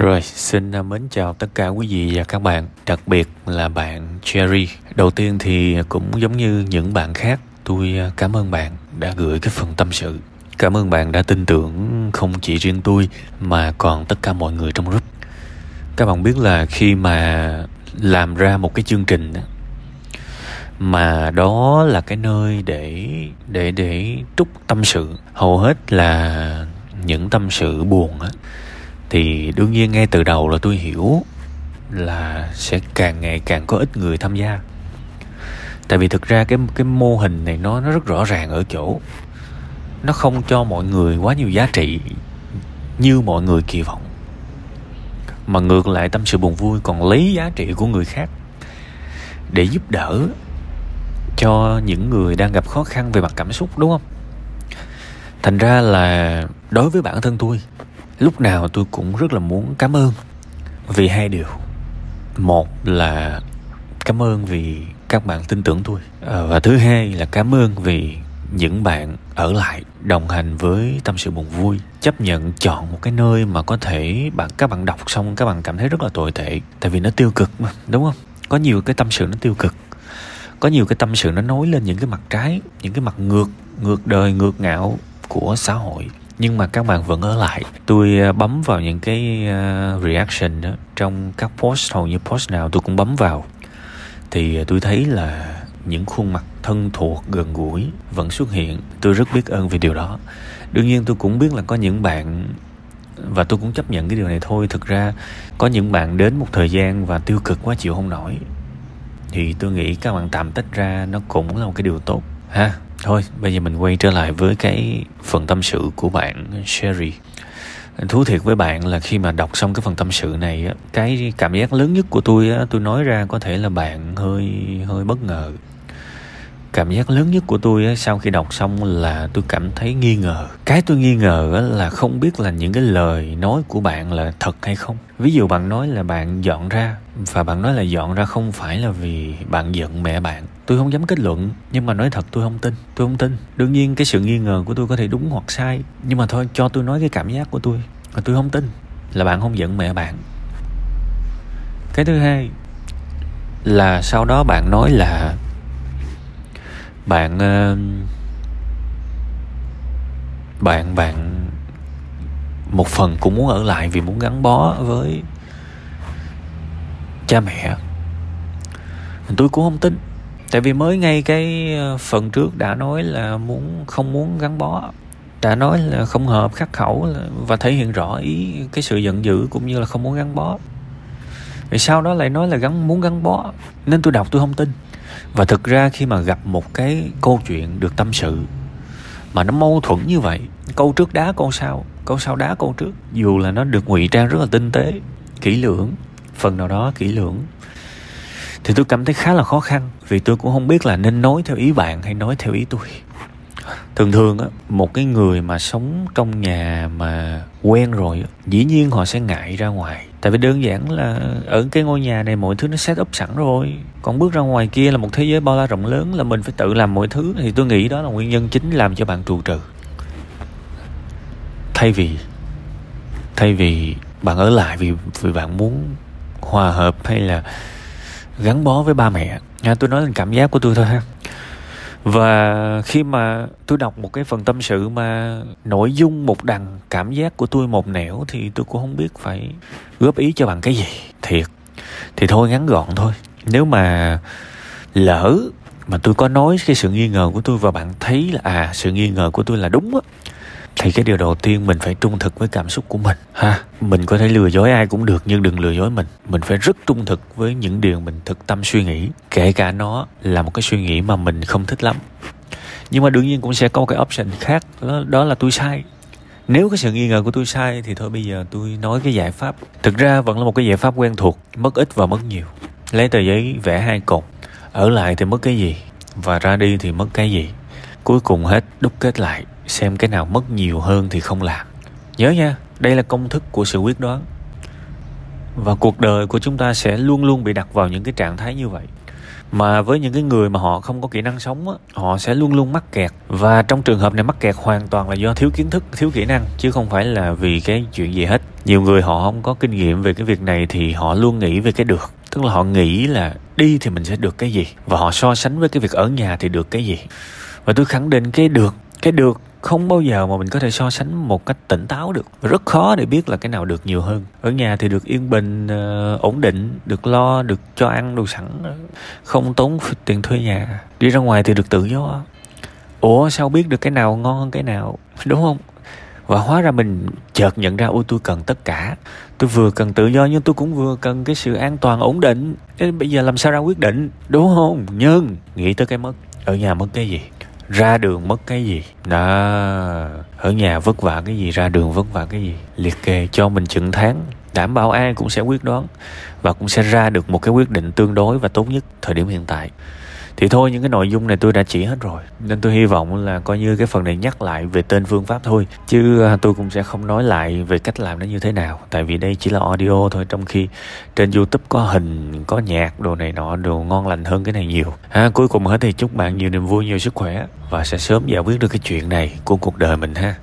Rồi, xin à, mến chào tất cả quý vị và các bạn, đặc biệt là bạn Cherry. Đầu tiên thì cũng giống như những bạn khác, tôi à, cảm ơn bạn đã gửi cái phần tâm sự. Cảm ơn bạn đã tin tưởng không chỉ riêng tôi mà còn tất cả mọi người trong group. Các bạn biết là khi mà làm ra một cái chương trình mà đó là cái nơi để để để trút tâm sự hầu hết là những tâm sự buồn á thì đương nhiên ngay từ đầu là tôi hiểu là sẽ càng ngày càng có ít người tham gia. Tại vì thực ra cái cái mô hình này nó nó rất rõ ràng ở chỗ nó không cho mọi người quá nhiều giá trị như mọi người kỳ vọng. Mà ngược lại tâm sự buồn vui còn lấy giá trị của người khác để giúp đỡ cho những người đang gặp khó khăn về mặt cảm xúc, đúng không? Thành ra là đối với bản thân tôi lúc nào tôi cũng rất là muốn cảm ơn vì hai điều. Một là cảm ơn vì các bạn tin tưởng tôi à, và thứ hai là cảm ơn vì những bạn ở lại đồng hành với tâm sự buồn vui, chấp nhận chọn một cái nơi mà có thể bạn, các bạn đọc xong các bạn cảm thấy rất là tồi tệ, tại vì nó tiêu cực mà, đúng không? Có nhiều cái tâm sự nó tiêu cực, có nhiều cái tâm sự nó nói lên những cái mặt trái, những cái mặt ngược ngược đời, ngược ngạo của xã hội nhưng mà các bạn vẫn ở lại. Tôi ờ, bấm vào những cái ờ, reaction đó trong các post, hầu như post nào tôi cũng bấm vào. Thì ờ, tôi thấy là những khuôn mặt thân thuộc, gần gũi vẫn xuất hiện. Tôi rất biết ơn vì điều đó. Đương nhiên tôi cũng biết là có những bạn, và tôi cũng chấp nhận cái điều này thôi. Thực ra, có những bạn đến một thời gian và tiêu cực quá chịu không nổi. Thì tôi nghĩ các bạn tạm tách ra nó cũng là một cái điều tốt, ha? Thôi bây giờ mình quay trở lại với cái phần tâm sự của bạn Sherry. Thú thiệt với bạn là khi mà đọc xong cái phần tâm sự này á cái cảm giác lớn nhất của tôi á tôi nói ra có thể là bạn hơi hơi bất ngờ. Cảm giác lớn nhất của tôi á, sau khi đọc xong là tôi cảm thấy nghi ngờ. Cái tôi nghi ngờ á, là không biết là những cái lời nói của bạn là thật hay không. Ví dụ bạn nói là bạn dọn ra và bạn nói là dọn ra không phải là vì bạn giận mẹ bạn tôi không dám kết luận, nhưng mà nói thật tôi không tin, tôi không tin. Đương nhiên cái sự nghi ngờ của tôi có thể đúng hoặc sai, nhưng mà thôi, cho tôi nói cái cảm giác của tôi, mà tôi không tin là bạn không giận mẹ bạn. Cái thứ hai là sau đó bạn nói là bạn ờ, bạn bạn một phần cũng muốn ở lại vì muốn gắn bó với cha mẹ. Tôi cũng không tin tại vì mới ngay cái ờ, phần trước đã nói là muốn, không muốn gắn bó, đã nói là không hợp khắc khẩu và thể hiện rõ ý, cái sự giận dữ cũng như là không muốn gắn bó. Rồi sau đó lại nói là gắn, muốn gắn bó, nên tôi đọc tôi không tin. Và thực ra khi mà gặp một cái câu chuyện được tâm sự mà nó mâu thuẫn như vậy, câu trước đá câu sau câu sau đá câu trước, dù là nó được ngụy trang rất là tinh tế, kỹ lưỡng, phần nào đó kỹ lưỡng thì tôi cảm thấy khá là khó khăn, vì tôi cũng không biết là nên nói theo ý bạn hay nói theo ý tôi. Thường thường á, một cái người mà sống trong nhà mà quen rồi dĩ nhiên họ sẽ ngại ra ngoài. Tại vì đơn giản là ở cái ngôi nhà này mọi thứ nó set up sẵn rồi. Còn bước ra ngoài kia là một thế giới bao la rộng lớn là mình phải tự làm mọi thứ. Thì tôi nghĩ đó là nguyên nhân chính làm cho bạn trù trừ. Thay vì thay vì bạn ở lại vì vì bạn muốn hòa hợp hay là gắn bó với ba mẹ. Nha, tôi nói là cảm giác của tôi thôi ha. Và khi mà tôi đọc một cái phần tâm sự mà nội dung một đằng cảm giác của tôi một nẻo thì tôi cũng không biết phải góp ý cho bằng cái gì. Thiệt. Thì thôi, ngắn gọn thôi. Nếu mà lỡ mà tôi có nói cái sự nghi ngờ của tôi và bạn thấy là à sự nghi ngờ của tôi là đúng á thì cái điều đầu tiên mình phải trung thực với cảm xúc của mình. Ha mình có thể lừa dối ai cũng được nhưng đừng lừa dối mình. Mình phải rất trung thực với những điều mình thực tâm suy nghĩ kể cả nó là một cái suy nghĩ mà mình không thích lắm. Nhưng mà đương nhiên cũng sẽ có cái option khác đó, đó là tôi sai. Nếu cái sự nghi ngờ của tôi sai thì thôi bây giờ tôi nói cái giải pháp. Thực ra vẫn là một cái giải pháp quen thuộc mất ít và mất nhiều. Lấy tờ giấy vẽ hai cột ở lại thì mất cái gì và ra đi thì mất cái gì cuối cùng hết, đúc kết lại. Xem cái nào mất nhiều hơn thì không làm. Nhớ nha, đây là công thức của sự quyết đoán. Và cuộc đời của chúng ta sẽ luôn luôn bị đặt vào những cái trạng thái như vậy. Mà với những cái người mà họ không có kỹ năng sống á, họ sẽ luôn luôn mắc kẹt. Và trong trường hợp này mắc kẹt hoàn toàn là do thiếu kiến thức, thiếu kỹ năng, chứ không phải là vì cái chuyện gì hết. Nhiều người họ không có kinh nghiệm về cái việc này thì họ luôn nghĩ về cái được. Tức là họ nghĩ là đi thì mình sẽ được cái gì, và họ so sánh với cái việc ở nhà thì được cái gì và tôi khẳng định cái được cái được không bao giờ mà mình có thể so sánh một cách tỉnh táo được. Rất khó để biết là cái nào được nhiều hơn. Ở nhà thì được yên bình uh, ổn định được lo được cho ăn đồ sẵn ờ, không tốn tiền thuê nhà. Đi ra ngoài thì được tự do. Ủa sao biết được cái nào ngon hơn cái nào? Đúng không? Và hóa ra mình chợt nhận ra ôi tôi cần tất cả. Tôi vừa cần tự do nhưng tôi cũng vừa cần cái sự an toàn ổn định. Thế bây giờ làm sao ra quyết định? Đúng không? Nhân nghĩ tới cái mất. Ở nhà mất cái gì? Ra đường mất cái gì? Đó. Ở nhà vất vả cái gì, ra đường vất vả cái gì? Liệt kê cho mình chừng tháng, đảm bảo ai cũng sẽ quyết đoán và cũng sẽ ra được một cái quyết định tương đối và tốt nhất thời điểm hiện tại thì thôi, những cái nội dung này tôi đã chỉ hết rồi. Nên tôi hy vọng là coi như cái phần này nhắc lại về tên phương pháp thôi. Chứ à, tôi cũng sẽ không nói lại về cách làm nó như thế nào. Tại vì đây chỉ là audio thôi, trong khi trên youtube có hình, có nhạc, đồ này nọ, đồ ngon lành hơn cái này nhiều. Ha cuối cùng hết thì chúc bạn nhiều niềm vui, nhiều sức khỏe. Và sẽ sớm giải quyết được cái chuyện này của cuộc đời mình ha.